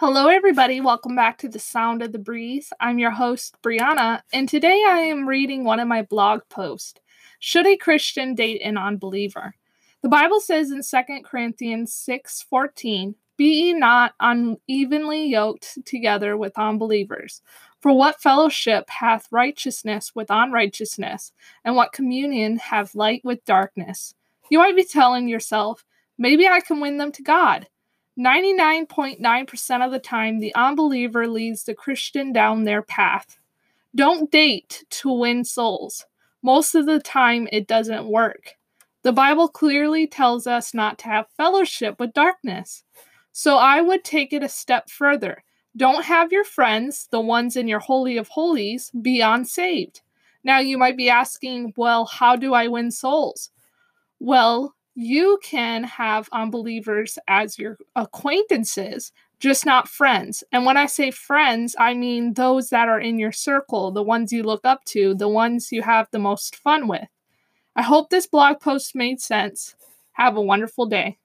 Hello, everybody. Welcome back to the Sound of the Breeze. I'm your host, Brianna, and today I am reading one of my blog posts Should a Christian Date an Unbeliever? The Bible says in 2 Corinthians 6 14, Be ye not unevenly yoked together with unbelievers. For what fellowship hath righteousness with unrighteousness? And what communion have light with darkness? You might be telling yourself, maybe I can win them to God. 99.9% of the time, the unbeliever leads the Christian down their path. Don't date to win souls. Most of the time, it doesn't work. The Bible clearly tells us not to have fellowship with darkness. So I would take it a step further. Don't have your friends, the ones in your Holy of Holies, be unsaved. Now you might be asking, well, how do I win souls? Well, you can have unbelievers as your acquaintances, just not friends. And when I say friends, I mean those that are in your circle, the ones you look up to, the ones you have the most fun with. I hope this blog post made sense. Have a wonderful day.